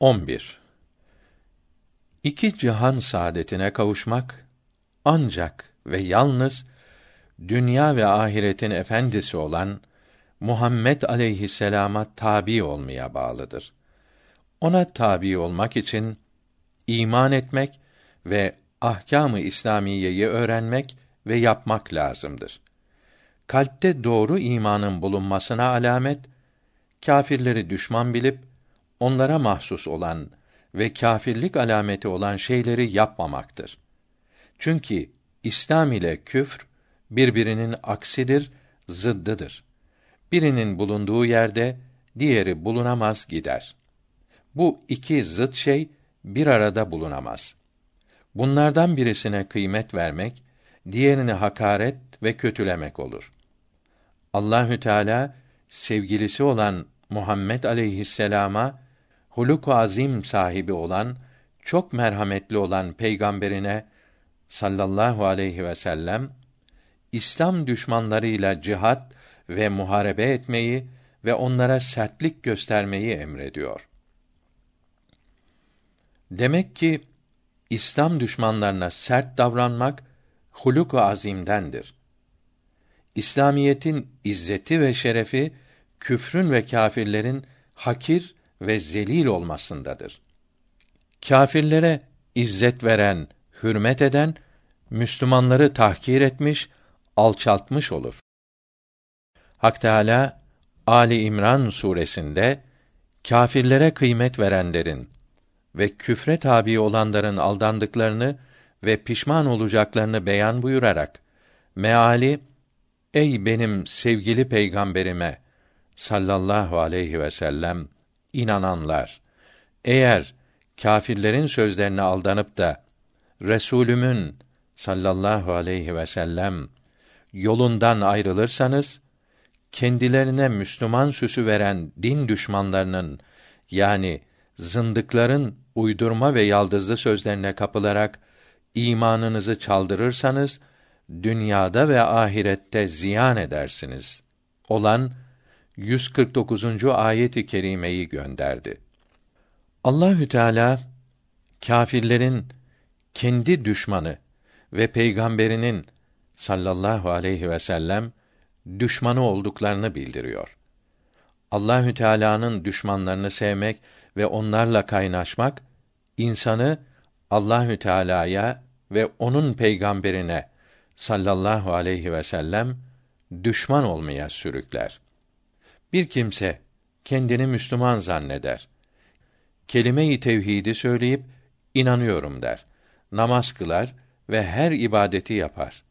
11. İki cihan saadetine kavuşmak ancak ve yalnız dünya ve ahiretin efendisi olan Muhammed aleyhisselama tabi olmaya bağlıdır. Ona tabi olmak için iman etmek ve ahkâm-ı İslamiyeyi öğrenmek ve yapmak lazımdır. Kalpte doğru imanın bulunmasına alamet kâfirleri düşman bilip onlara mahsus olan ve kâfirlik alameti olan şeyleri yapmamaktır. Çünkü İslam ile küfr birbirinin aksidir, zıddıdır. Birinin bulunduğu yerde diğeri bulunamaz gider. Bu iki zıt şey bir arada bulunamaz. Bunlardan birisine kıymet vermek, diğerini hakaret ve kötülemek olur. Allahü Teala sevgilisi olan Muhammed aleyhisselama huluk azim sahibi olan çok merhametli olan peygamberine sallallahu aleyhi ve sellem İslam düşmanlarıyla cihat ve muharebe etmeyi ve onlara sertlik göstermeyi emrediyor. Demek ki İslam düşmanlarına sert davranmak huluk azimdendir. İslamiyetin izzeti ve şerefi küfrün ve kâfirlerin hakir ve zelil olmasındadır. Kâfirlere izzet veren, hürmet eden Müslümanları tahkir etmiş, alçaltmış olur. Hak Teâlâ, Ali İmran suresinde kâfirlere kıymet verenlerin ve küfre tabi olanların aldandıklarını ve pişman olacaklarını beyan buyurarak meali ey benim sevgili peygamberime sallallahu aleyhi ve sellem inananlar eğer kâfirlerin sözlerine aldanıp da Resulümün sallallahu aleyhi ve sellem yolundan ayrılırsanız kendilerine Müslüman süsü veren din düşmanlarının yani zındıkların uydurma ve yaldızlı sözlerine kapılarak imanınızı çaldırırsanız dünyada ve ahirette ziyan edersiniz. Olan 149. ayet-i kerimeyi gönderdi. Allahü Teala kâfirlerin kendi düşmanı ve peygamberinin sallallahu aleyhi ve sellem düşmanı olduklarını bildiriyor. Allahü Teala'nın düşmanlarını sevmek ve onlarla kaynaşmak insanı Allahü Teala'ya ve onun peygamberine sallallahu aleyhi ve sellem düşman olmaya sürükler. Bir kimse kendini Müslüman zanneder. Kelime-i tevhidi söyleyip inanıyorum der. Namaz kılar ve her ibadeti yapar.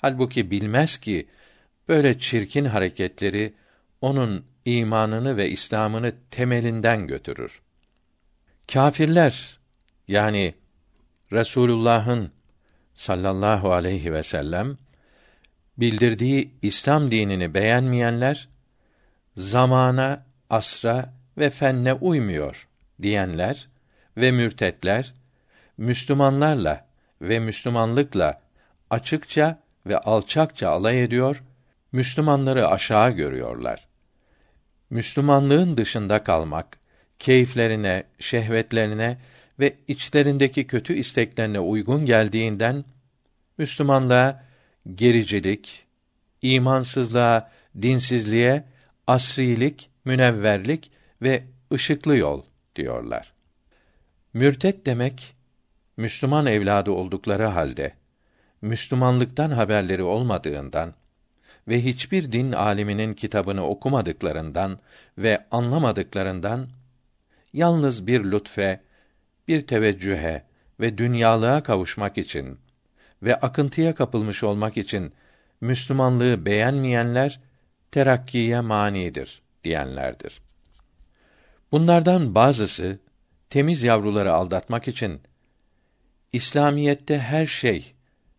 Halbuki bilmez ki böyle çirkin hareketleri onun imanını ve İslam'ını temelinden götürür. Kâfirler yani Resulullah'ın sallallahu aleyhi ve sellem bildirdiği İslam dinini beğenmeyenler zamana, asra ve fenne uymuyor diyenler ve mürtetler Müslümanlarla ve Müslümanlıkla açıkça ve alçakça alay ediyor, Müslümanları aşağı görüyorlar. Müslümanlığın dışında kalmak, keyiflerine, şehvetlerine ve içlerindeki kötü isteklerine uygun geldiğinden Müslümanlığa gericilik, imansızlığa, dinsizliğe asrilik, münevverlik ve ışıklı yol diyorlar. Mürtet demek Müslüman evladı oldukları halde Müslümanlıktan haberleri olmadığından ve hiçbir din aliminin kitabını okumadıklarından ve anlamadıklarından yalnız bir lütfe, bir teveccühe ve dünyalığa kavuşmak için ve akıntıya kapılmış olmak için Müslümanlığı beğenmeyenler terakkiye manidir diyenlerdir. Bunlardan bazısı temiz yavruları aldatmak için İslamiyette her şey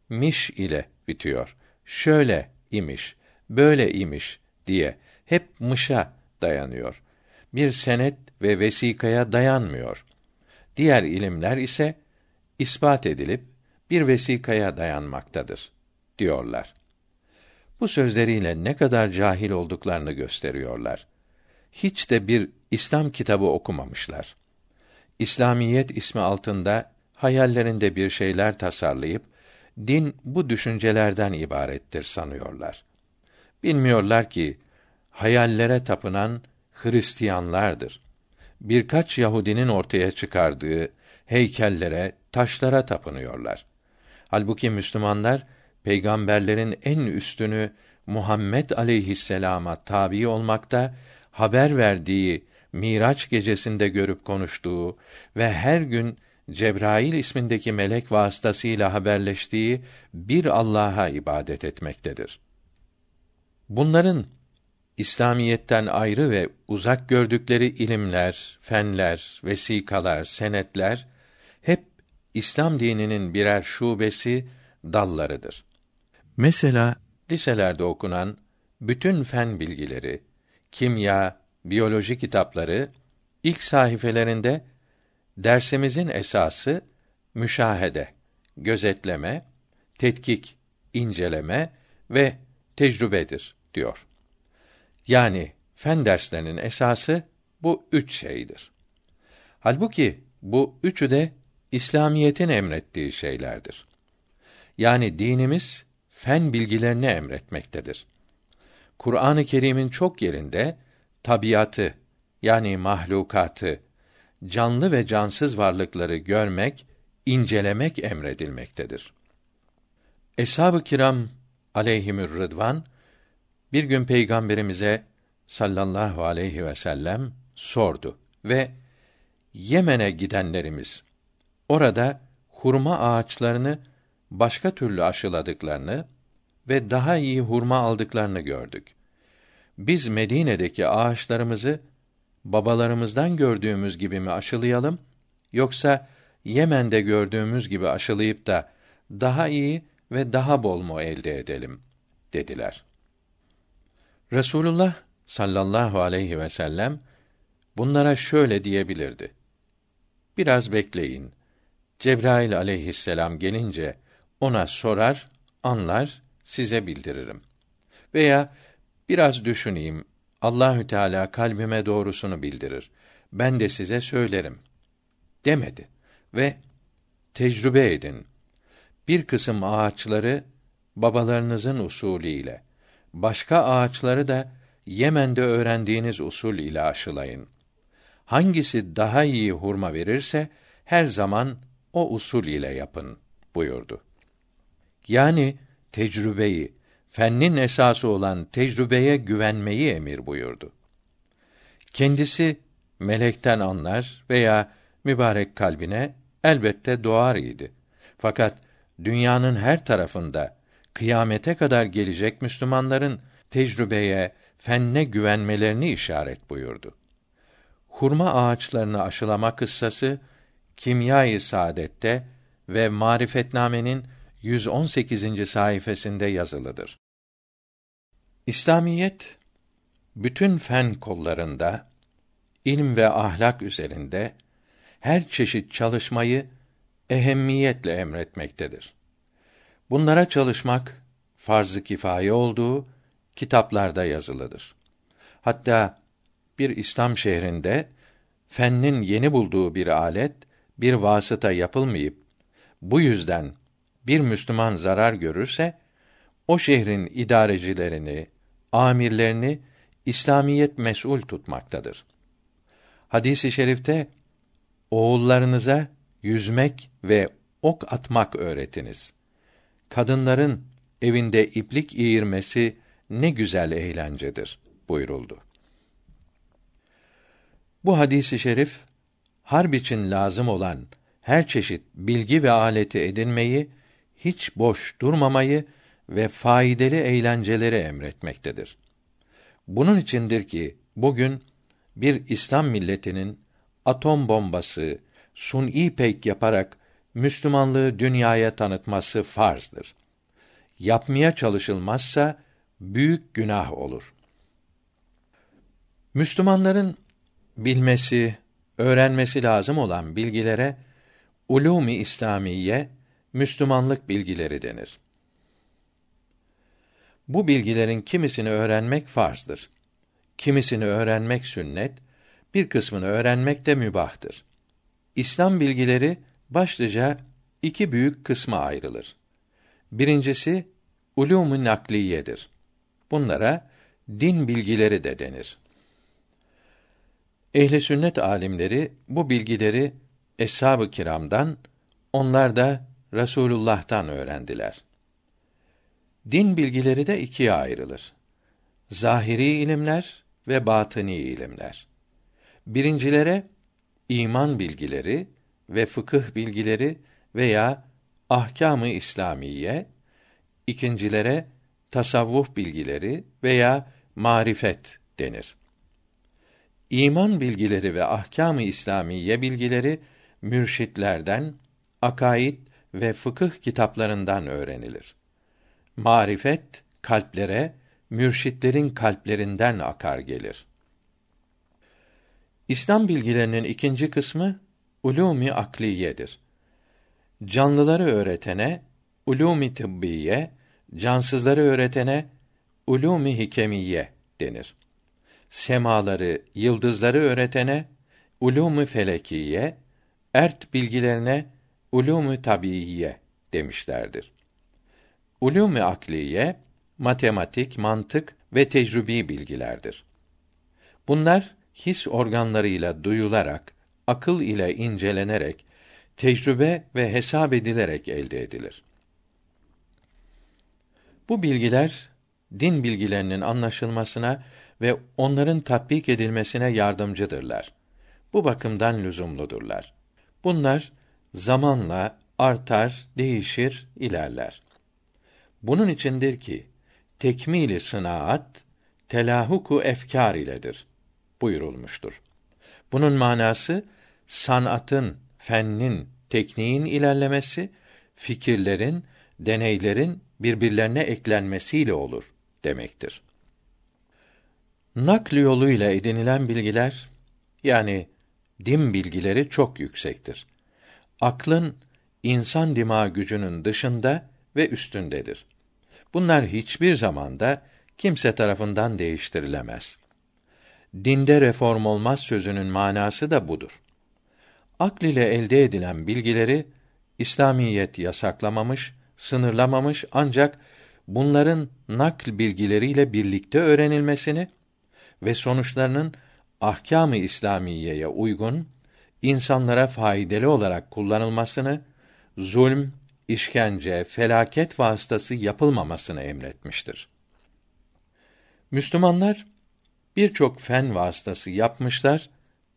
miş ile bitiyor. Şöyle imiş, böyle imiş diye hep mışa dayanıyor. Bir senet ve vesikaya dayanmıyor. Diğer ilimler ise ispat edilip bir vesikaya dayanmaktadır diyorlar. Bu sözleriyle ne kadar cahil olduklarını gösteriyorlar. Hiç de bir İslam kitabı okumamışlar. İslamiyet ismi altında hayallerinde bir şeyler tasarlayıp din bu düşüncelerden ibarettir sanıyorlar. Bilmiyorlar ki hayallere tapınan Hristiyanlardır. Birkaç Yahudinin ortaya çıkardığı heykellere, taşlara tapınıyorlar. Halbuki Müslümanlar peygamberlerin en üstünü Muhammed aleyhisselama tabi olmakta, haber verdiği Miraç gecesinde görüp konuştuğu ve her gün Cebrail ismindeki melek vasıtasıyla haberleştiği bir Allah'a ibadet etmektedir. Bunların İslamiyetten ayrı ve uzak gördükleri ilimler, fenler, vesikalar, senetler hep İslam dininin birer şubesi, dallarıdır. Mesela liselerde okunan bütün fen bilgileri, kimya, biyoloji kitapları ilk sahifelerinde dersimizin esası müşahede, gözetleme, tetkik, inceleme ve tecrübedir diyor. Yani fen derslerinin esası bu üç şeydir. Halbuki bu üçü de İslamiyetin emrettiği şeylerdir. Yani dinimiz fen bilgilerini emretmektedir. Kur'an-ı Kerim'in çok yerinde tabiatı yani mahlukatı, canlı ve cansız varlıkları görmek, incelemek emredilmektedir. Eshab-ı kiram aleyhimür rıdvan bir gün peygamberimize sallallahu aleyhi ve sellem sordu ve Yemen'e gidenlerimiz orada hurma ağaçlarını başka türlü aşıladıklarını ve daha iyi hurma aldıklarını gördük. Biz Medine'deki ağaçlarımızı babalarımızdan gördüğümüz gibi mi aşılayalım yoksa Yemen'de gördüğümüz gibi aşılayıp da daha iyi ve daha bol mu elde edelim dediler. Resulullah sallallahu aleyhi ve sellem bunlara şöyle diyebilirdi. Biraz bekleyin. Cebrail aleyhisselam gelince ona sorar, anlar, size bildiririm. Veya biraz düşüneyim. Allahü Teala kalbime doğrusunu bildirir. Ben de size söylerim. Demedi ve tecrübe edin. Bir kısım ağaçları babalarınızın usulüyle, başka ağaçları da Yemen'de öğrendiğiniz usul ile aşılayın. Hangisi daha iyi hurma verirse her zaman o usul ile yapın buyurdu. Yani tecrübeyi, fennin esası olan tecrübeye güvenmeyi emir buyurdu. Kendisi melekten anlar veya mübarek kalbine elbette doğar idi. Fakat dünyanın her tarafında kıyamete kadar gelecek Müslümanların tecrübeye, fenne güvenmelerini işaret buyurdu. Hurma ağaçlarını aşılama kıssası Kimya-i Saadet'te ve Marifetname'nin 118. sayfasında yazılıdır. İslamiyet bütün fen kollarında ilim ve ahlak üzerinde her çeşit çalışmayı ehemmiyetle emretmektedir. Bunlara çalışmak farz-ı kifaye olduğu kitaplarda yazılıdır. Hatta bir İslam şehrinde fennin yeni bulduğu bir alet bir vasıta yapılmayıp bu yüzden bir Müslüman zarar görürse o şehrin idarecilerini, amirlerini İslamiyet mesul tutmaktadır. Hadisi i şerifte oğullarınıza yüzmek ve ok atmak öğretiniz. Kadınların evinde iplik iğirmesi ne güzel eğlencedir buyuruldu. Bu hadisi i şerif harp için lazım olan her çeşit bilgi ve aleti edinmeyi, hiç boş durmamayı ve faydalı eğlenceleri emretmektedir. Bunun içindir ki bugün bir İslam milletinin atom bombası, suni pek yaparak Müslümanlığı dünyaya tanıtması farzdır. Yapmaya çalışılmazsa büyük günah olur. Müslümanların bilmesi, öğrenmesi lazım olan bilgilere ulûm-i İslamiye Müslümanlık bilgileri denir. Bu bilgilerin kimisini öğrenmek farzdır. Kimisini öğrenmek sünnet, bir kısmını öğrenmek de mübahtır. İslam bilgileri başlıca iki büyük kısma ayrılır. Birincisi ulûm-u nakliyedir. Bunlara din bilgileri de denir. Ehli sünnet alimleri bu bilgileri eshab-ı kiramdan, onlar da Resulullah'tan öğrendiler. Din bilgileri de ikiye ayrılır. Zahiri ilimler ve batıni ilimler. Birincilere iman bilgileri ve fıkıh bilgileri veya ahkâm-ı İslamiye, ikincilere tasavvuf bilgileri veya marifet denir. İman bilgileri ve ahkâm-ı İslamiye bilgileri mürşitlerden, akaid ve fıkıh kitaplarından öğrenilir. Marifet kalplere, mürşitlerin kalplerinden akar gelir. İslam bilgilerinin ikinci kısmı ulûmi akliyedir. Canlıları öğretene ulûmi tıbbiye, cansızları öğretene ulûmi hikemiye denir. Semaları, yıldızları öğretene ulûmu felekiye, ert bilgilerine ulûmu tabiiye demişlerdir. Ulûmu akliye matematik, mantık ve tecrübi bilgilerdir. Bunlar his organlarıyla duyularak, akıl ile incelenerek, tecrübe ve hesap edilerek elde edilir. Bu bilgiler din bilgilerinin anlaşılmasına ve onların tatbik edilmesine yardımcıdırlar. Bu bakımdan lüzumludurlar. Bunlar zamanla artar, değişir, ilerler. Bunun içindir ki tekmili sınaat telahuku efkar iledir buyurulmuştur. Bunun manası sanatın, fennin, tekniğin ilerlemesi, fikirlerin, deneylerin birbirlerine eklenmesiyle olur demektir. Nakl yoluyla edinilen bilgiler yani din bilgileri çok yüksektir. Aklın insan dima gücünün dışında ve üstündedir. Bunlar hiçbir zamanda kimse tarafından değiştirilemez. Dinde reform olmaz sözünün manası da budur. Akl ile elde edilen bilgileri İslamiyet yasaklamamış, sınırlamamış ancak bunların nakl bilgileriyle birlikte öğrenilmesini ve sonuçlarının ahkâm-ı İslamiyeye uygun insanlara faydalı olarak kullanılmasını zulm, işkence, felaket vasıtası yapılmamasını emretmiştir. Müslümanlar birçok fen vasıtası yapmışlar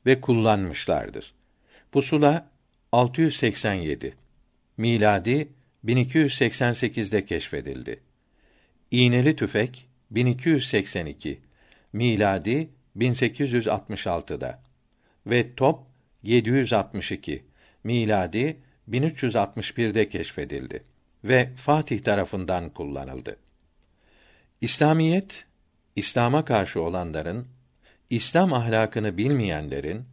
ve kullanmışlardır. Pusula 687 miladi 1288'de keşfedildi. İğneli tüfek 1282 miladi 1866'da ve top 762 miladi 1361'de keşfedildi ve Fatih tarafından kullanıldı. İslamiyet İslam'a karşı olanların, İslam ahlakını bilmeyenlerin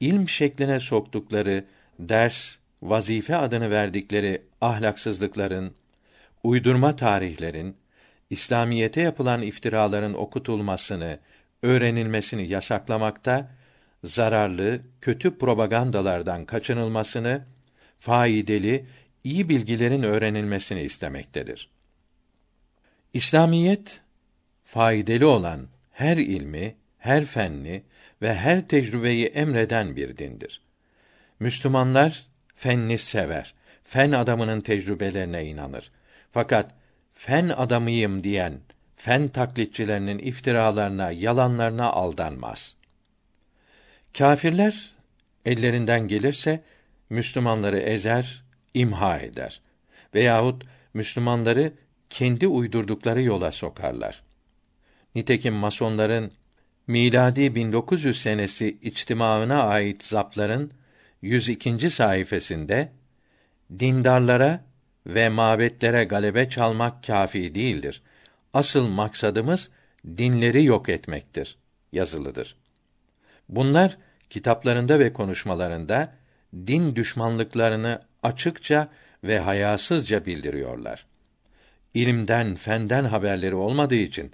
ilm şekline soktukları ders, vazife adını verdikleri ahlaksızlıkların, uydurma tarihlerin, İslamiyete yapılan iftiraların okutulmasını, öğrenilmesini yasaklamakta, zararlı, kötü propagandalardan kaçınılmasını, faydalı, iyi bilgilerin öğrenilmesini istemektedir. İslamiyet faydalı olan her ilmi, her fenni ve her tecrübeyi emreden bir dindir. Müslümanlar fenni sever. Fen adamının tecrübelerine inanır. Fakat fen adamıyım diyen fen taklitçilerinin iftiralarına, yalanlarına aldanmaz. Kâfirler ellerinden gelirse Müslümanları ezer, imha eder veyahut Müslümanları kendi uydurdukları yola sokarlar. Nitekim masonların miladi 1900 senesi içtimaına ait zapların 102. sayfasında dindarlara ve mabetlere galebe çalmak kafi değildir. Asıl maksadımız dinleri yok etmektir yazılıdır. Bunlar kitaplarında ve konuşmalarında din düşmanlıklarını açıkça ve hayasızca bildiriyorlar. İlimden, fenden haberleri olmadığı için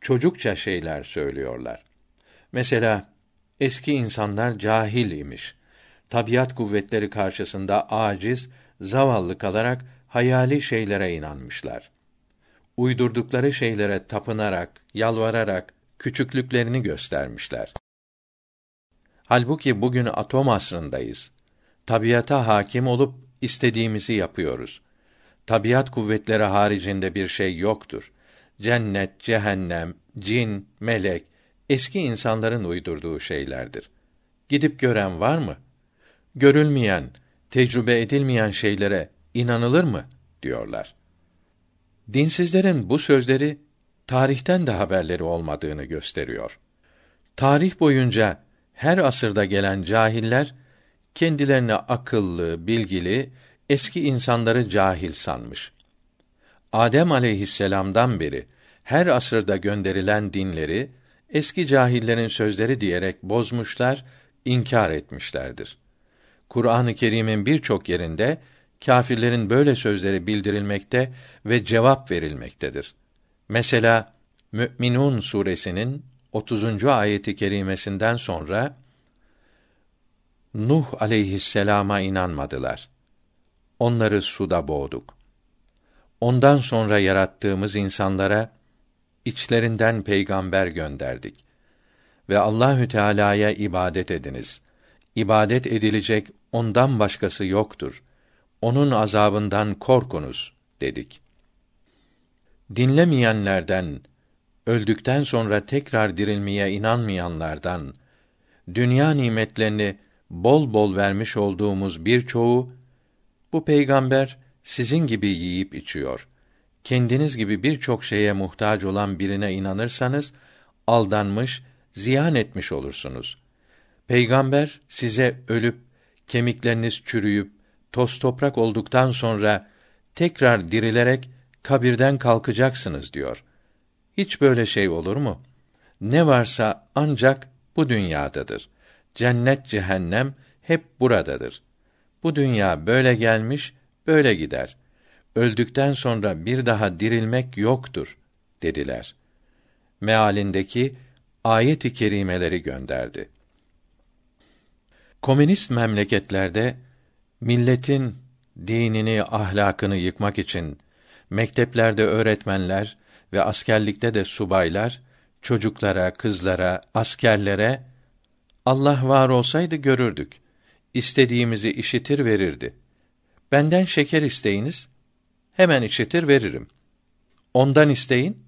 çocukça şeyler söylüyorlar. Mesela eski insanlar cahil imiş. tabiat kuvvetleri karşısında aciz, zavallı kalarak hayali şeylere inanmışlar. Uydurdukları şeylere tapınarak, yalvararak küçüklüklerini göstermişler. Halbuki bugün atom asrındayız. Tabiata hakim olup istediğimizi yapıyoruz. Tabiat kuvvetleri haricinde bir şey yoktur. Cennet, cehennem, cin, melek eski insanların uydurduğu şeylerdir. Gidip gören var mı? Görülmeyen, tecrübe edilmeyen şeylere inanılır mı diyorlar. Dinsizlerin bu sözleri tarihten de haberleri olmadığını gösteriyor. Tarih boyunca her asırda gelen cahiller kendilerini akıllı, bilgili, eski insanları cahil sanmış. Adem aleyhisselam'dan beri her asırda gönderilen dinleri eski cahillerin sözleri diyerek bozmuşlar, inkar etmişlerdir. Kur'an-ı Kerim'in birçok yerinde kâfirlerin böyle sözleri bildirilmekte ve cevap verilmektedir. Mesela Mü'minun suresinin 30. ayeti kerimesinden sonra Nuh aleyhisselama inanmadılar. Onları suda boğduk. Ondan sonra yarattığımız insanlara içlerinden peygamber gönderdik. Ve Allahü Teala'ya ibadet ediniz. İbadet edilecek ondan başkası yoktur. Onun azabından korkunuz dedik. Dinlemeyenlerden, öldükten sonra tekrar dirilmeye inanmayanlardan, dünya nimetlerini bol bol vermiş olduğumuz birçoğu, bu peygamber sizin gibi yiyip içiyor. Kendiniz gibi birçok şeye muhtaç olan birine inanırsanız, aldanmış, ziyan etmiş olursunuz. Peygamber size ölüp, kemikleriniz çürüyüp, toz toprak olduktan sonra, tekrar dirilerek, kabirden kalkacaksınız diyor. Hiç böyle şey olur mu? Ne varsa ancak bu dünyadadır. Cennet, cehennem hep buradadır. Bu dünya böyle gelmiş, böyle gider. Öldükten sonra bir daha dirilmek yoktur dediler. Mealindeki ayet-i kerimeleri gönderdi. Komünist memleketlerde milletin dinini, ahlakını yıkmak için mekteplerde öğretmenler ve askerlikte de subaylar çocuklara, kızlara, askerlere Allah var olsaydı görürdük. İstediğimizi işitir verirdi. Benden şeker isteyiniz, hemen işitir veririm. Ondan isteyin,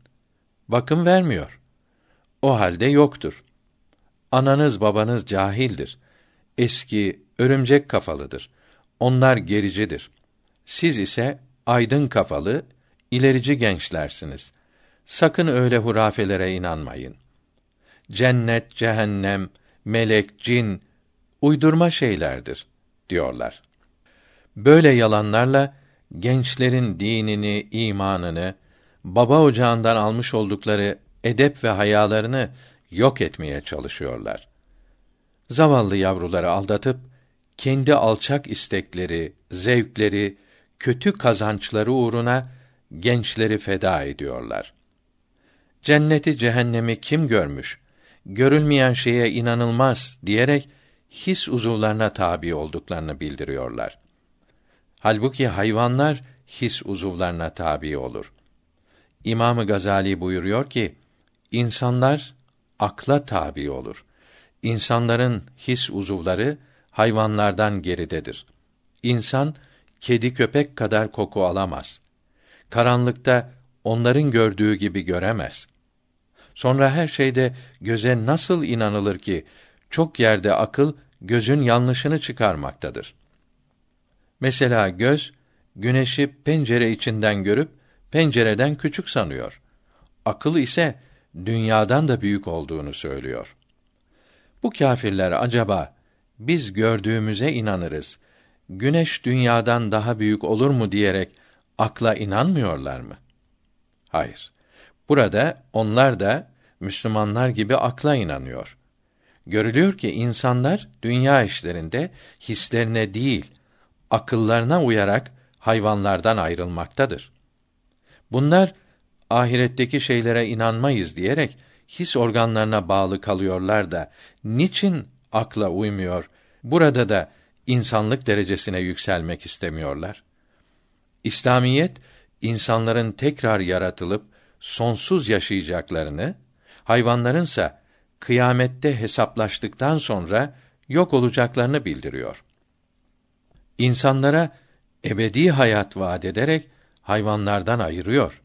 bakım vermiyor. O halde yoktur. Ananız babanız cahildir. Eski, örümcek kafalıdır. Onlar gericidir. Siz ise aydın kafalı, ilerici gençlersiniz. Sakın öyle hurafelere inanmayın. Cennet, cehennem, melek, cin uydurma şeylerdir diyorlar. Böyle yalanlarla gençlerin dinini, imanını, baba ocağından almış oldukları edep ve hayalarını yok etmeye çalışıyorlar. Zavallı yavruları aldatıp kendi alçak istekleri, zevkleri, kötü kazançları uğruna gençleri feda ediyorlar. Cenneti cehennemi kim görmüş? Görülmeyen şeye inanılmaz diyerek his uzuvlarına tabi olduklarını bildiriyorlar. Halbuki hayvanlar his uzuvlarına tabi olur. İmamı Gazali buyuruyor ki, insanlar akla tabi olur. İnsanların his uzuvları hayvanlardan geridedir. İnsan kedi köpek kadar koku alamaz. Karanlıkta onların gördüğü gibi göremez. Sonra her şeyde göze nasıl inanılır ki çok yerde akıl gözün yanlışını çıkarmaktadır. Mesela göz güneşi pencere içinden görüp pencereden küçük sanıyor. Akıl ise dünyadan da büyük olduğunu söylüyor. Bu kâfirler acaba biz gördüğümüze inanırız. Güneş dünyadan daha büyük olur mu diyerek akla inanmıyorlar mı? Hayır. Burada onlar da Müslümanlar gibi akla inanıyor. Görülüyor ki insanlar dünya işlerinde hislerine değil, akıllarına uyarak hayvanlardan ayrılmaktadır. Bunlar ahiretteki şeylere inanmayız diyerek his organlarına bağlı kalıyorlar da niçin akla uymuyor? Burada da insanlık derecesine yükselmek istemiyorlar? İslamiyet insanların tekrar yaratılıp sonsuz yaşayacaklarını, hayvanlarınsa kıyamette hesaplaştıktan sonra yok olacaklarını bildiriyor. İnsanlara ebedi hayat vaat ederek hayvanlardan ayırıyor.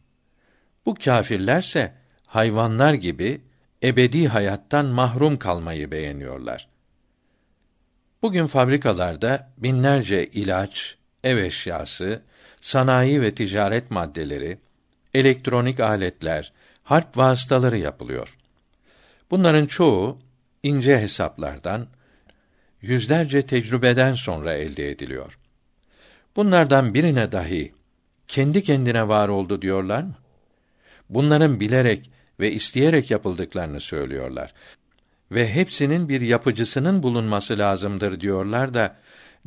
Bu kâfirlerse hayvanlar gibi ebedi hayattan mahrum kalmayı beğeniyorlar. Bugün fabrikalarda binlerce ilaç, ev eşyası, sanayi ve ticaret maddeleri, elektronik aletler, harp vasıtaları yapılıyor. Bunların çoğu ince hesaplardan, yüzlerce tecrübeden sonra elde ediliyor. Bunlardan birine dahi kendi kendine var oldu diyorlar mı? Bunların bilerek ve isteyerek yapıldıklarını söylüyorlar. Ve hepsinin bir yapıcısının bulunması lazımdır diyorlar da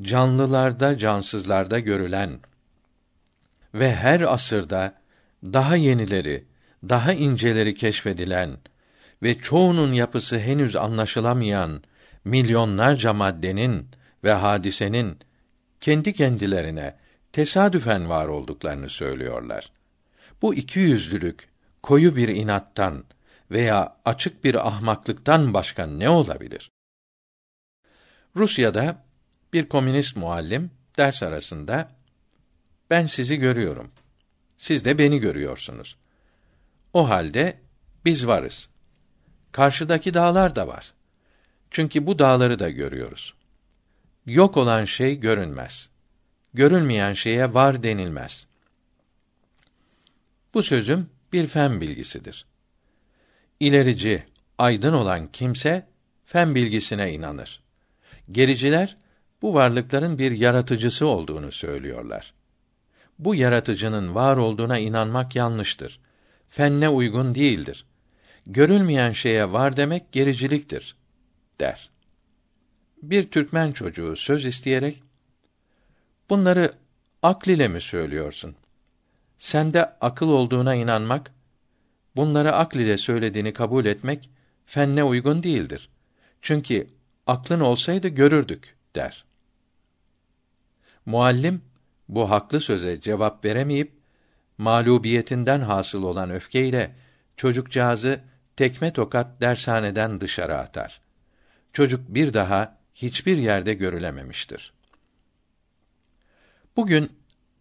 canlılarda, cansızlarda görülen ve her asırda daha yenileri, daha inceleri keşfedilen ve çoğunun yapısı henüz anlaşılamayan milyonlarca maddenin ve hadisenin kendi kendilerine tesadüfen var olduklarını söylüyorlar. Bu iki yüzlülük koyu bir inattan veya açık bir ahmaklıktan başka ne olabilir? Rusya'da bir komünist muallim ders arasında ben sizi görüyorum. Siz de beni görüyorsunuz. O halde biz varız. Karşıdaki dağlar da var. Çünkü bu dağları da görüyoruz. Yok olan şey görünmez. Görülmeyen şeye var denilmez. Bu sözüm bir fen bilgisidir. İlerici, aydın olan kimse fen bilgisine inanır. Gericiler bu varlıkların bir yaratıcısı olduğunu söylüyorlar. Bu yaratıcının var olduğuna inanmak yanlıştır. Fenne uygun değildir. Görülmeyen şeye var demek gericiliktir der. Bir Türkmen çocuğu söz isteyerek bunları akl ile mi söylüyorsun? Sende akıl olduğuna inanmak, bunları akl ile söylediğini kabul etmek fenne uygun değildir. Çünkü aklın olsaydı görürdük der. Muallim bu haklı söze cevap veremeyip mağlubiyetinden hasıl olan öfkeyle çocukcağızı tekme tokat dershaneden dışarı atar. Çocuk bir daha hiçbir yerde görülememiştir. Bugün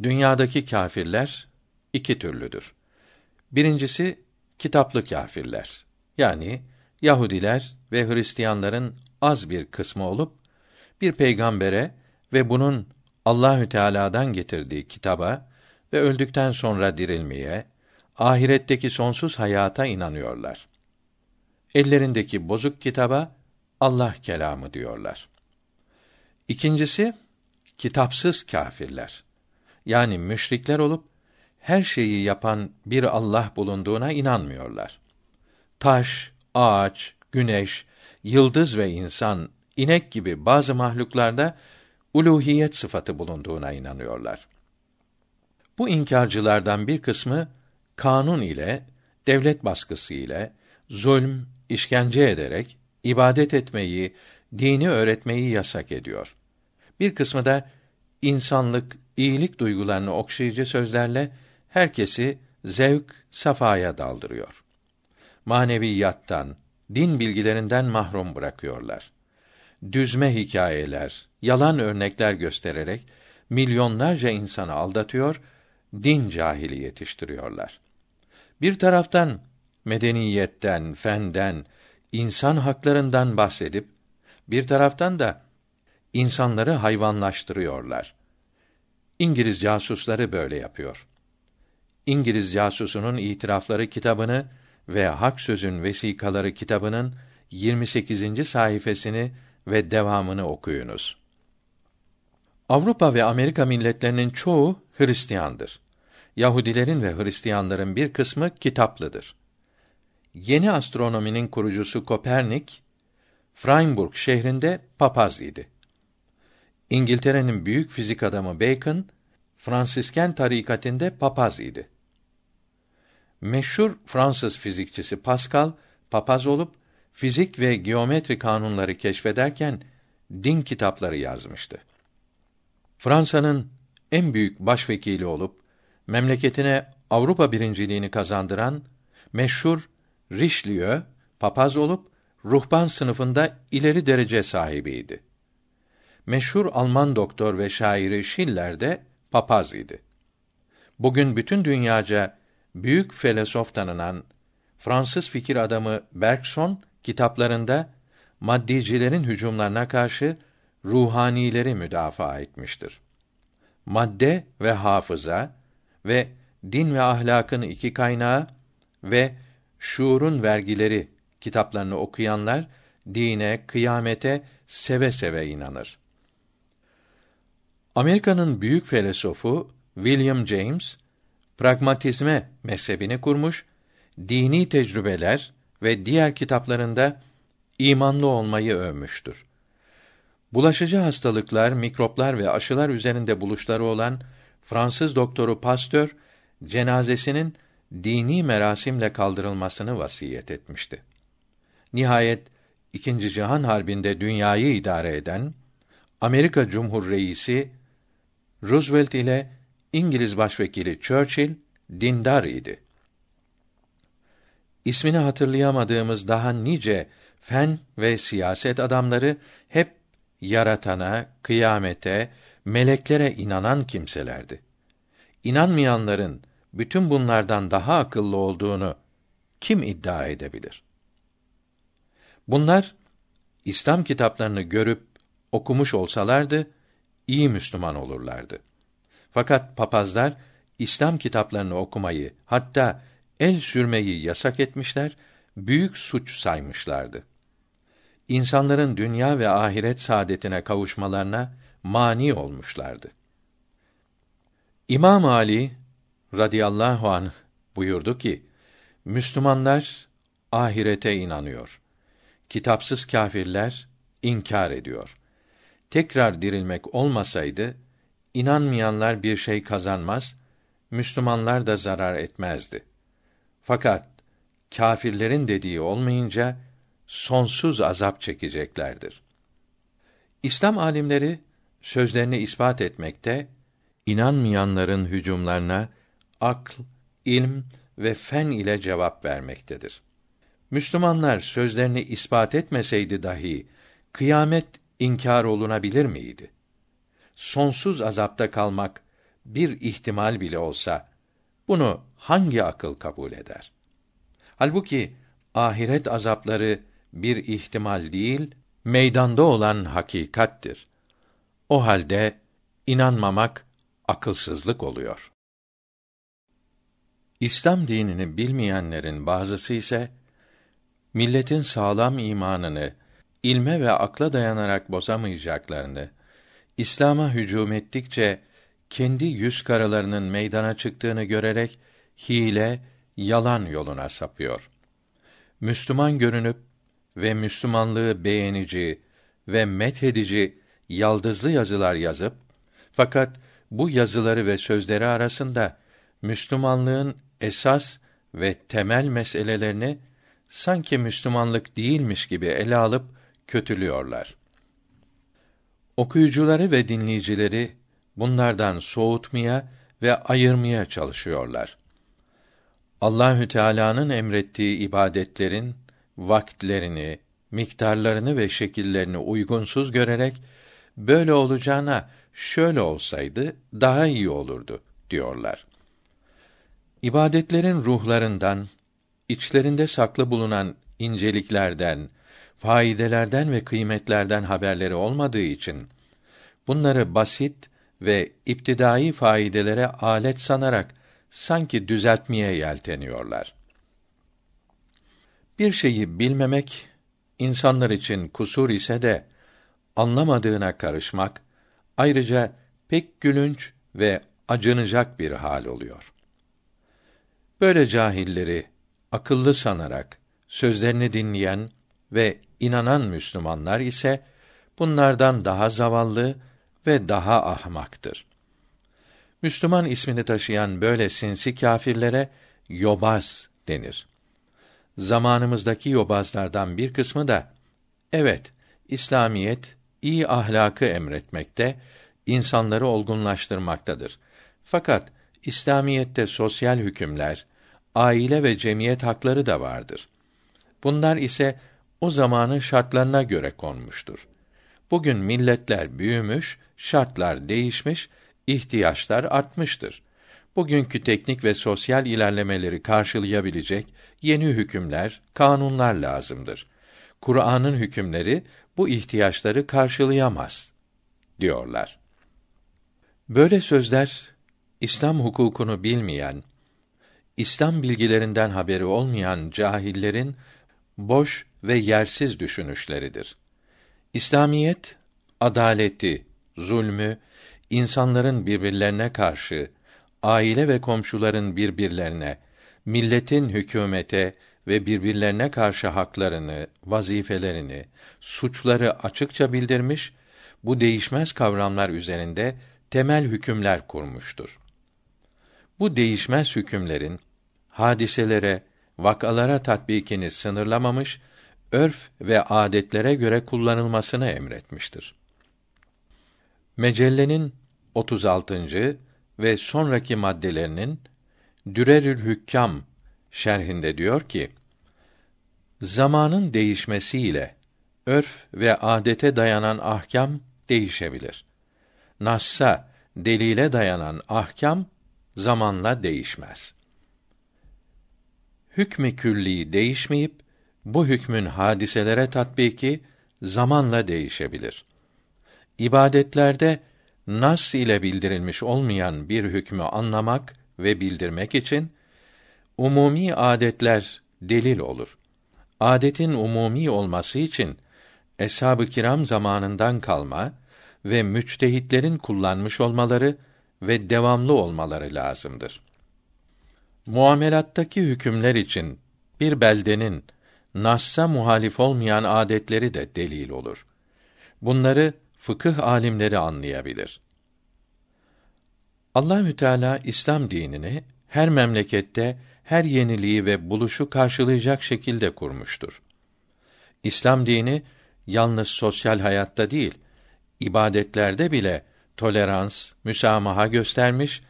dünyadaki kâfirler iki türlüdür. Birincisi kitaplı kâfirler. Yani Yahudiler ve Hristiyanların az bir kısmı olup bir peygambere ve bunun Allahü Teala'dan getirdiği kitaba ve öldükten sonra dirilmeye, ahiretteki sonsuz hayata inanıyorlar. Ellerindeki bozuk kitaba Allah kelamı diyorlar. İkincisi kitapsız kâfirler. Yani müşrikler olup her şeyi yapan bir Allah bulunduğuna inanmıyorlar. Taş, ağaç, güneş, yıldız ve insan, inek gibi bazı mahluklarda uluhiyet sıfatı bulunduğuna inanıyorlar. Bu inkarcılardan bir kısmı kanun ile, devlet baskısı ile, zulm, işkence ederek ibadet etmeyi, dini öğretmeyi yasak ediyor. Bir kısmı da insanlık, iyilik duygularını okşayıcı sözlerle herkesi zevk, safaya daldırıyor. Maneviyattan, din bilgilerinden mahrum bırakıyorlar. Düzme hikayeler, yalan örnekler göstererek milyonlarca insanı aldatıyor, din cahili yetiştiriyorlar. Bir taraftan medeniyetten, fenden, insan haklarından bahsedip bir taraftan da insanları hayvanlaştırıyorlar. İngiliz casusları böyle yapıyor. İngiliz casusunun itirafları kitabını ve Hak Sözün vesikaları kitabının 28. sayfasını ve devamını okuyunuz. Avrupa ve Amerika milletlerinin çoğu Hristiyandır. Yahudilerin ve Hristiyanların bir kısmı kitaplıdır. Yeni astronominin kurucusu Kopernik, Freiburg şehrinde papaz idi. İngiltere'nin büyük fizik adamı Bacon, Fransisken tarikatinde papaz idi. Meşhur Fransız fizikçisi Pascal, papaz olup fizik ve geometri kanunları keşfederken din kitapları yazmıştı. Fransa'nın en büyük başvekili olup memleketine Avrupa birinciliğini kazandıran meşhur Richelieu papaz olup ruhban sınıfında ileri derece sahibiydi. Meşhur Alman doktor ve şairi Schiller de papaz idi. Bugün bütün dünyaca büyük filosof tanınan Fransız fikir adamı Bergson kitaplarında maddicilerin hücumlarına karşı ruhanileri müdafaa etmiştir. Madde ve hafıza ve din ve ahlakın iki kaynağı ve şuurun vergileri kitaplarını okuyanlar dine, kıyamete seve seve inanır. Amerika'nın büyük filosofu William James pragmatizme mezhebini kurmuş, dini tecrübeler ve diğer kitaplarında imanlı olmayı övmüştür. Bulaşıcı hastalıklar, mikroplar ve aşılar üzerinde buluşları olan Fransız doktoru Pasteur cenazesinin dini merasimle kaldırılmasını vasiyet etmişti. Nihayet İkinci Cihan Harbi'nde dünyayı idare eden Amerika Cumhur Reisi Roosevelt ile İngiliz Başvekili Churchill dindar idi. İsmini hatırlayamadığımız daha nice fen ve siyaset adamları hep yaratana, kıyamete, meleklere inanan kimselerdi. İnanmayanların bütün bunlardan daha akıllı olduğunu kim iddia edebilir? Bunlar İslam kitaplarını görüp okumuş olsalardı iyi Müslüman olurlardı. Fakat papazlar İslam kitaplarını okumayı, hatta el sürmeyi yasak etmişler, büyük suç saymışlardı. İnsanların dünya ve ahiret saadetine kavuşmalarına mani olmuşlardı. İmam Ali radıyallahu anh buyurdu ki: Müslümanlar ahirete inanıyor. Kitapsız kâfirler inkar ediyor. Tekrar dirilmek olmasaydı inanmayanlar bir şey kazanmaz, Müslümanlar da zarar etmezdi. Fakat kâfirlerin dediği olmayınca sonsuz azap çekeceklerdir. İslam alimleri sözlerini ispat etmekte, inanmayanların hücumlarına akl, ilm ve fen ile cevap vermektedir. Müslümanlar sözlerini ispat etmeseydi dahi kıyamet inkar olunabilir miydi? Sonsuz azapta kalmak bir ihtimal bile olsa bunu hangi akıl kabul eder? Halbuki ahiret azapları bir ihtimal değil, meydanda olan hakikattir. O halde inanmamak akılsızlık oluyor. İslam dinini bilmeyenlerin bazısı ise milletin sağlam imanını ilme ve akla dayanarak bozamayacaklarını, İslam'a hücum ettikçe kendi yüz karalarının meydana çıktığını görerek hile, yalan yoluna sapıyor. Müslüman görünüp ve Müslümanlığı beğenici ve methedici yaldızlı yazılar yazıp fakat bu yazıları ve sözleri arasında Müslümanlığın esas ve temel meselelerini sanki Müslümanlık değilmiş gibi ele alıp kötülüyorlar. Okuyucuları ve dinleyicileri bunlardan soğutmaya ve ayırmaya çalışıyorlar. Allahü Teala'nın emrettiği ibadetlerin vaktlerini, miktarlarını ve şekillerini uygunsuz görerek böyle olacağına şöyle olsaydı daha iyi olurdu diyorlar. İbadetlerin ruhlarından, içlerinde saklı bulunan inceliklerden, faydelerden ve kıymetlerden haberleri olmadığı için bunları basit ve iptidai faydelere alet sanarak sanki düzeltmeye yelteniyorlar. Bir şeyi bilmemek insanlar için kusur ise de anlamadığına karışmak ayrıca pek gülünç ve acınacak bir hal oluyor. Böyle cahilleri akıllı sanarak sözlerini dinleyen ve inanan Müslümanlar ise bunlardan daha zavallı ve daha ahmaktır. Müslüman ismini taşıyan böyle sinsi kâfirlere yobaz denir. Zamanımızdaki yobazlardan bir kısmı da evet İslamiyet iyi ahlakı emretmekte, insanları olgunlaştırmaktadır. Fakat İslamiyette sosyal hükümler, aile ve cemiyet hakları da vardır. Bunlar ise o zamanın şartlarına göre konmuştur. Bugün milletler büyümüş, şartlar değişmiş, ihtiyaçlar artmıştır. Bugünkü teknik ve sosyal ilerlemeleri karşılayabilecek yeni hükümler, kanunlar lazımdır. Kur'an'ın hükümleri bu ihtiyaçları karşılayamaz diyorlar. Böyle sözler İslam hukukunu bilmeyen, İslam bilgilerinden haberi olmayan cahillerin boş ve yersiz düşünüşleridir. İslamiyet adaleti, zulmü, insanların birbirlerine karşı, aile ve komşuların birbirlerine, milletin hükümete ve birbirlerine karşı haklarını, vazifelerini, suçları açıkça bildirmiş, bu değişmez kavramlar üzerinde temel hükümler kurmuştur. Bu değişmez hükümlerin hadiselere, vakalara tatbikini sınırlamamış, örf ve adetlere göre kullanılmasını emretmiştir. Mecellenin 36. ve sonraki maddelerinin Dürerül Hükkam şerhinde diyor ki: Zamanın değişmesiyle örf ve adete dayanan ahkam değişebilir. Nassa, delile dayanan ahkam zamanla değişmez. Hükmü külli değişmeyip bu hükmün hadiselere tatbiki zamanla değişebilir. İbadetlerde nas ile bildirilmiş olmayan bir hükmü anlamak ve bildirmek için umumi adetler delil olur. Adetin umumi olması için eshab-ı kiram zamanından kalma ve müçtehitlerin kullanmış olmaları ve devamlı olmaları lazımdır. Muamelattaki hükümler için bir beldenin Nas'a muhalif olmayan adetleri de delil olur. Bunları fıkıh alimleri anlayabilir. Allahü Teala İslam dinini her memlekette her yeniliği ve buluşu karşılayacak şekilde kurmuştur. İslam dini yalnız sosyal hayatta değil, ibadetlerde bile tolerans, müsamaha göstermiş,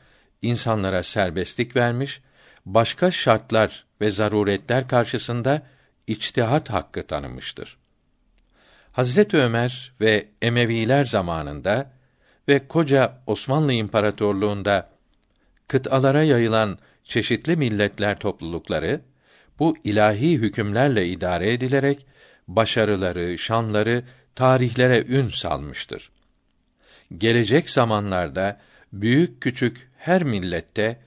insanlara serbestlik vermiş, başka şartlar ve zaruretler karşısında içtihat hakkı tanımıştır. Hazret Ömer ve Emeviler zamanında ve koca Osmanlı İmparatorluğunda kıtalara yayılan çeşitli milletler toplulukları bu ilahi hükümlerle idare edilerek başarıları, şanları tarihlere ün salmıştır. Gelecek zamanlarda büyük küçük her millette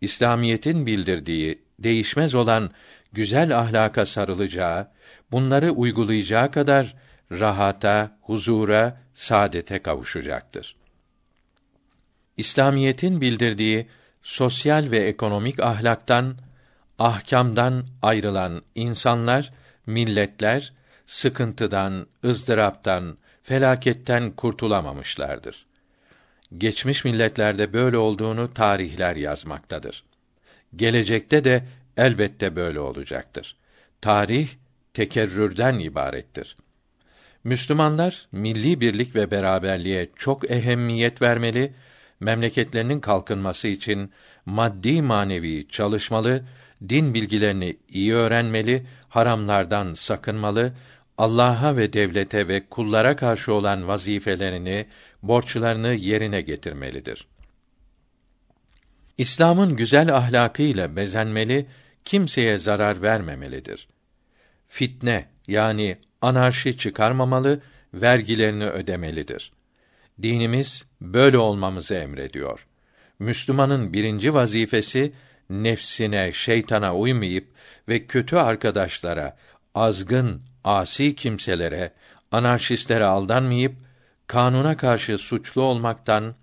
İslamiyetin bildirdiği değişmez olan güzel ahlaka sarılacağı, bunları uygulayacağı kadar rahata, huzura, saadete kavuşacaktır. İslamiyetin bildirdiği sosyal ve ekonomik ahlaktan, ahkamdan ayrılan insanlar, milletler sıkıntıdan, ızdıraptan, felaketten kurtulamamışlardır. Geçmiş milletlerde böyle olduğunu tarihler yazmaktadır. Gelecekte de elbette böyle olacaktır. Tarih tekerrürden ibarettir. Müslümanlar milli birlik ve beraberliğe çok ehemmiyet vermeli, memleketlerinin kalkınması için maddi manevi çalışmalı, din bilgilerini iyi öğrenmeli, haramlardan sakınmalı, Allah'a ve devlete ve kullara karşı olan vazifelerini, borçlarını yerine getirmelidir. İslam'ın güzel ahlakıyla bezenmeli, kimseye zarar vermemelidir. Fitne yani anarşi çıkarmamalı, vergilerini ödemelidir. Dinimiz böyle olmamızı emrediyor. Müslümanın birinci vazifesi nefsine, şeytana uymayıp ve kötü arkadaşlara, azgın, asi kimselere, anarşistlere aldanmayıp kanuna karşı suçlu olmaktan,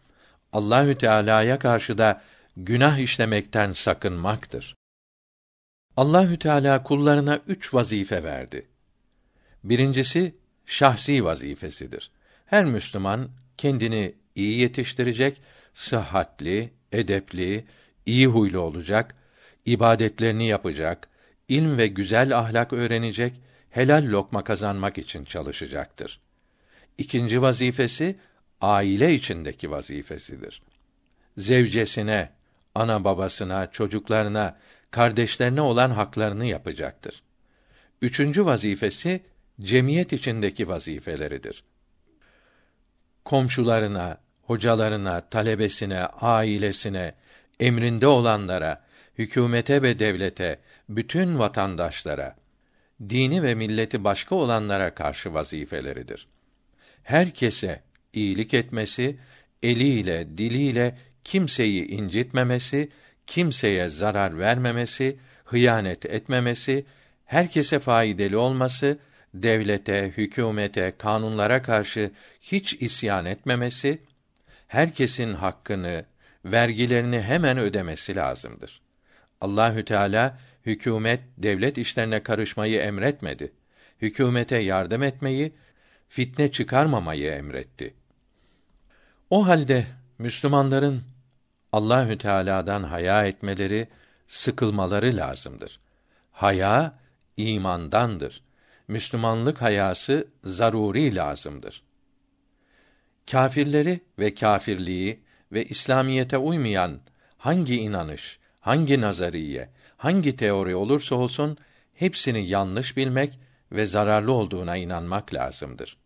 Allahü Teala'ya karşı da günah işlemekten sakınmaktır. Allahü Teala kullarına üç vazife verdi. Birincisi şahsi vazifesidir. Her Müslüman kendini iyi yetiştirecek, sıhhatli, edepli, iyi huylu olacak, ibadetlerini yapacak, ilm ve güzel ahlak öğrenecek, helal lokma kazanmak için çalışacaktır. İkinci vazifesi aile içindeki vazifesidir. Zevcesine, ana babasına, çocuklarına, kardeşlerine olan haklarını yapacaktır. Üçüncü vazifesi cemiyet içindeki vazifeleridir. Komşularına, hocalarına, talebesine, ailesine, emrinde olanlara, hükümete ve devlete, bütün vatandaşlara, dini ve milleti başka olanlara karşı vazifeleridir. Herkese iyilik etmesi, eliyle, diliyle kimseyi incitmemesi, kimseye zarar vermemesi, hıyanet etmemesi, herkese faydalı olması, devlete, hükümete, kanunlara karşı hiç isyan etmemesi, herkesin hakkını, vergilerini hemen ödemesi lazımdır. Allahü Teala hükümet, devlet işlerine karışmayı emretmedi. Hükümete yardım etmeyi, fitne çıkarmamayı emretti. O halde Müslümanların Allahü Teala'dan haya etmeleri, sıkılmaları lazımdır. Haya imandandır. Müslümanlık hayası zaruri lazımdır. Kâfirleri ve kâfirliği ve İslamiyete uymayan hangi inanış, hangi nazariye, hangi teori olursa olsun hepsini yanlış bilmek ve zararlı olduğuna inanmak lazımdır.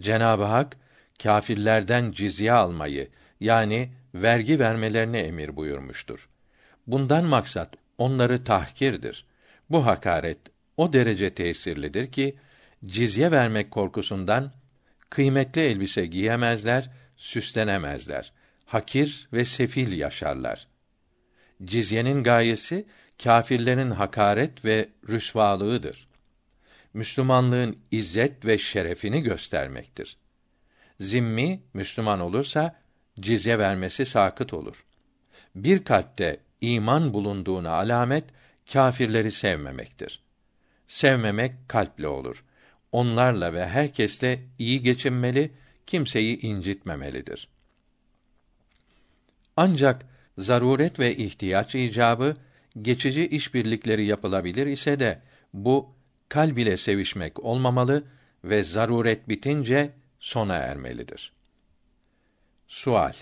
Cenab-ı Hak kâfirlerden cizye almayı yani vergi vermelerini emir buyurmuştur. Bundan maksat onları tahkirdir. Bu hakaret o derece tesirlidir ki cizye vermek korkusundan kıymetli elbise giyemezler, süslenemezler. Hakir ve sefil yaşarlar. Cizyenin gayesi kâfirlerin hakaret ve rüsvalığıdır. Müslümanlığın izzet ve şerefini göstermektir. Zimmi Müslüman olursa cizye vermesi sakıt olur. Bir kalpte iman bulunduğuna alamet kâfirleri sevmemektir. Sevmemek kalple olur. Onlarla ve herkesle iyi geçinmeli, kimseyi incitmemelidir. Ancak zaruret ve ihtiyaç icabı geçici işbirlikleri yapılabilir ise de bu kalb ile sevişmek olmamalı ve zaruret bitince sona ermelidir. Sual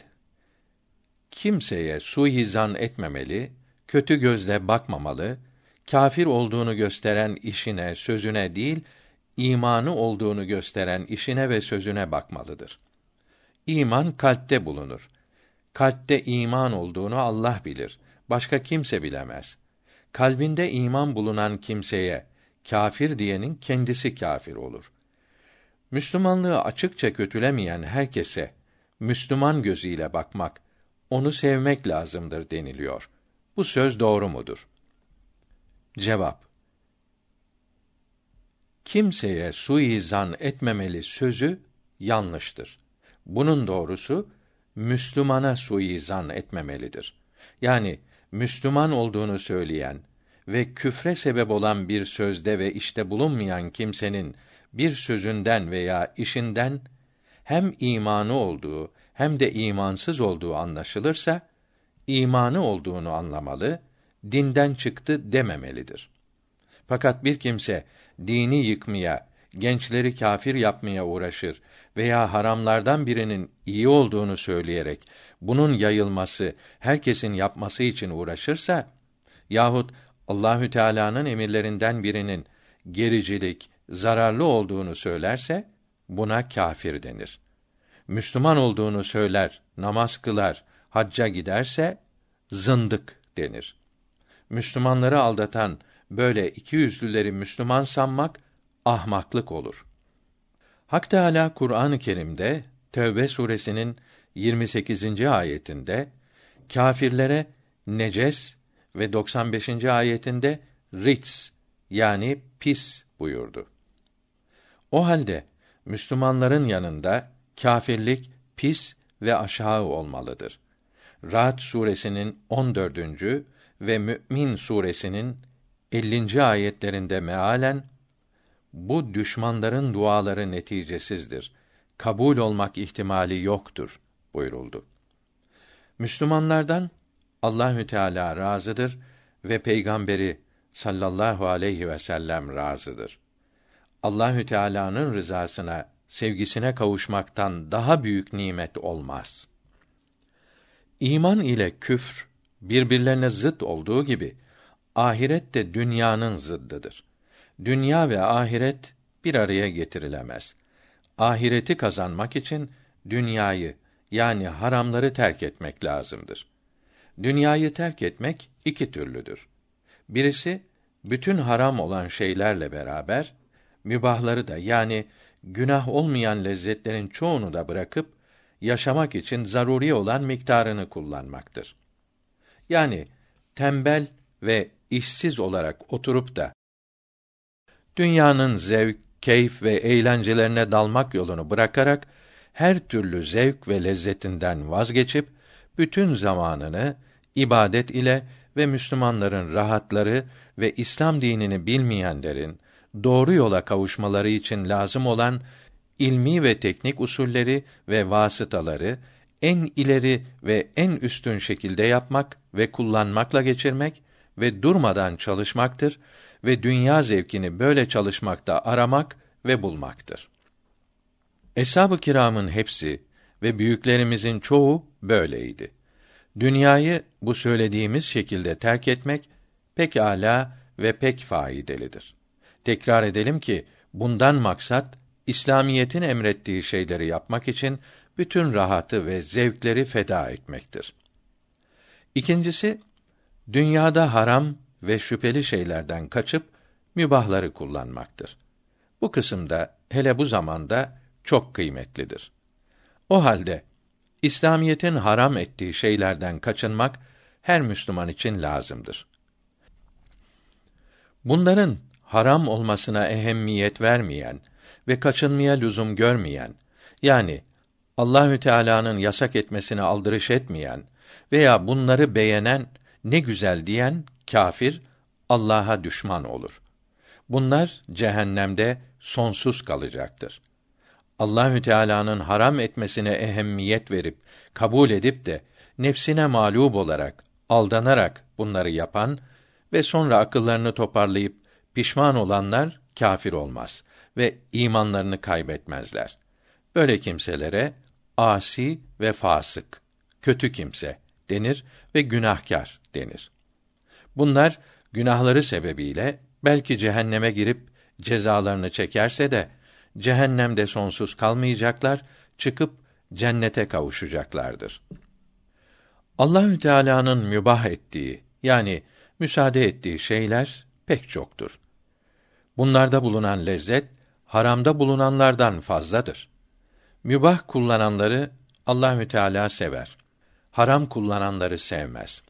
Kimseye suizan etmemeli, kötü gözle bakmamalı, kâfir olduğunu gösteren işine, sözüne değil, imanı olduğunu gösteren işine ve sözüne bakmalıdır. İman kalpte bulunur. Kalpte iman olduğunu Allah bilir. Başka kimse bilemez. Kalbinde iman bulunan kimseye kâfir diyenin kendisi kâfir olur. Müslümanlığı açıkça kötülemeyen herkese Müslüman gözüyle bakmak, onu sevmek lazımdır deniliyor. Bu söz doğru mudur? Cevap Kimseye suizan etmemeli sözü yanlıştır. Bunun doğrusu Müslümana suizan etmemelidir. Yani Müslüman olduğunu söyleyen ve küfre sebep olan bir sözde ve işte bulunmayan kimsenin bir sözünden veya işinden hem imanı olduğu hem de imansız olduğu anlaşılırsa imanı olduğunu anlamalı, dinden çıktı dememelidir. Fakat bir kimse dini yıkmaya, gençleri kâfir yapmaya uğraşır veya haramlardan birinin iyi olduğunu söyleyerek bunun yayılması, herkesin yapması için uğraşırsa yahut Allahü Teala'nın emirlerinden birinin gericilik, zararlı olduğunu söylerse buna kâfir denir. Müslüman olduğunu söyler, namaz kılar, hacca giderse zındık denir. Müslümanları aldatan böyle iki yüzlüleri Müslüman sanmak ahmaklık olur. Hak Teâlâ Kur'an-ı Kerim'de Tevbe suresinin 28. ayetinde kâfirlere neces ve 95. ayetinde rits yani pis buyurdu. O halde Müslümanların yanında kâfirlik pis ve aşağı olmalıdır. Ra'd suresinin 14. ve Mü'min suresinin 50. ayetlerinde mealen bu düşmanların duaları neticesizdir. Kabul olmak ihtimali yoktur buyuruldu. Müslümanlardan Allahü Teala razıdır ve peygamberi sallallahu aleyhi ve sellem razıdır. Allahü Teala'nın rızasına sevgisine kavuşmaktan daha büyük nimet olmaz. İman ile küfr birbirlerine zıt olduğu gibi ahiret de dünyanın zıddıdır. Dünya ve ahiret bir araya getirilemez. Ahireti kazanmak için dünyayı yani haramları terk etmek lazımdır. Dünyayı terk etmek iki türlüdür. Birisi bütün haram olan şeylerle beraber mübahları da yani günah olmayan lezzetlerin çoğunu da bırakıp yaşamak için zaruri olan miktarını kullanmaktır. Yani tembel ve işsiz olarak oturup da dünyanın zevk, keyif ve eğlencelerine dalmak yolunu bırakarak her türlü zevk ve lezzetinden vazgeçip bütün zamanını ibadet ile ve Müslümanların rahatları ve İslam dinini bilmeyenlerin doğru yola kavuşmaları için lazım olan ilmi ve teknik usulleri ve vasıtaları en ileri ve en üstün şekilde yapmak ve kullanmakla geçirmek ve durmadan çalışmaktır ve dünya zevkini böyle çalışmakta aramak ve bulmaktır. Eshab-ı kiramın hepsi ve büyüklerimizin çoğu böyleydi. Dünyayı bu söylediğimiz şekilde terk etmek pek ala ve pek faydalıdır. Tekrar edelim ki bundan maksat İslamiyetin emrettiği şeyleri yapmak için bütün rahatı ve zevkleri feda etmektir. İkincisi, dünyada haram ve şüpheli şeylerden kaçıp mübahları kullanmaktır. Bu kısımda hele bu zamanda çok kıymetlidir. O halde İslamiyetin haram ettiği şeylerden kaçınmak her Müslüman için lazımdır. Bunların haram olmasına ehemmiyet vermeyen ve kaçınmaya lüzum görmeyen yani Allahü Teala'nın yasak etmesine aldırış etmeyen veya bunları beğenen ne güzel diyen kâfir Allah'a düşman olur. Bunlar cehennemde sonsuz kalacaktır. Allahü Teala'nın haram etmesine ehemmiyet verip kabul edip de nefsine mağlup olarak aldanarak bunları yapan ve sonra akıllarını toparlayıp pişman olanlar kâfir olmaz ve imanlarını kaybetmezler. Böyle kimselere asi ve fasık, kötü kimse denir ve günahkar denir. Bunlar günahları sebebiyle belki cehenneme girip cezalarını çekerse de cehennemde sonsuz kalmayacaklar, çıkıp cennete kavuşacaklardır. Allahü Teala'nın mübah ettiği yani müsaade ettiği şeyler pek çoktur. Bunlarda bulunan lezzet haramda bulunanlardan fazladır. Mübah kullananları Allahü Teala sever. Haram kullananları sevmez.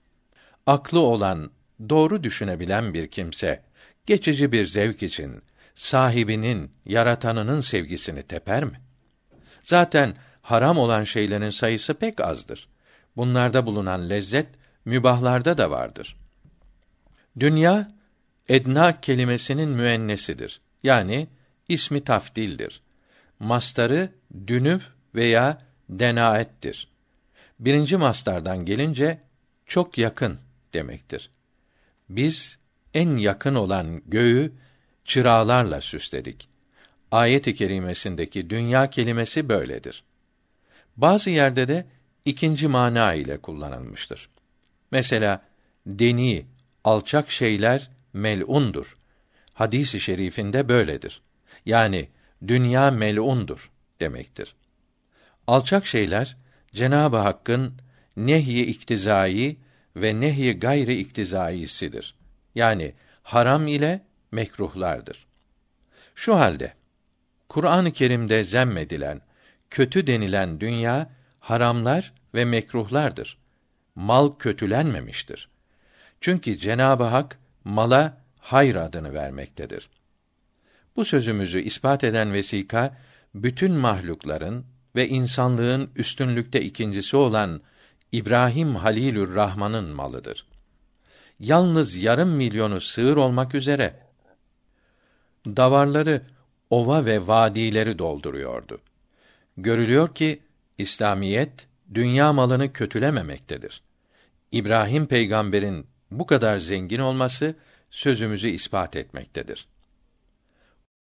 Aklı olan, doğru düşünebilen bir kimse geçici bir zevk için sahibinin, yaratanının sevgisini teper mi? Zaten haram olan şeylerin sayısı pek azdır. Bunlarda bulunan lezzet mübahlarda da vardır. Dünya edna kelimesinin müennesidir. Yani ismi tafdildir. Mastarı dünüv veya denaettir. Birinci mastardan gelince çok yakın demektir. Biz en yakın olan göğü çıralarla süsledik. Ayet-i kerimesindeki dünya kelimesi böyledir. Bazı yerde de ikinci mana ile kullanılmıştır. Mesela deni, alçak şeyler mel'undur. Hadisi i şerifinde böyledir. Yani dünya mel'undur demektir. Alçak şeyler Cenabı Hakk'ın nehy-i iktizai ve nehy-i gayri iktizaisidir. Yani haram ile mekruhlardır. Şu halde Kur'an-ı Kerim'de zemmedilen, kötü denilen dünya haramlar ve mekruhlardır. Mal kötülenmemiştir. Çünkü Cenabı Hak mala hayır adını vermektedir. Bu sözümüzü ispat eden vesika bütün mahlukların ve insanlığın üstünlükte ikincisi olan İbrahim Halilür Rahman'ın malıdır. Yalnız yarım milyonu sığır olmak üzere davarları ova ve vadileri dolduruyordu. Görülüyor ki İslamiyet dünya malını kötülememektedir. İbrahim peygamberin bu kadar zengin olması sözümüzü ispat etmektedir.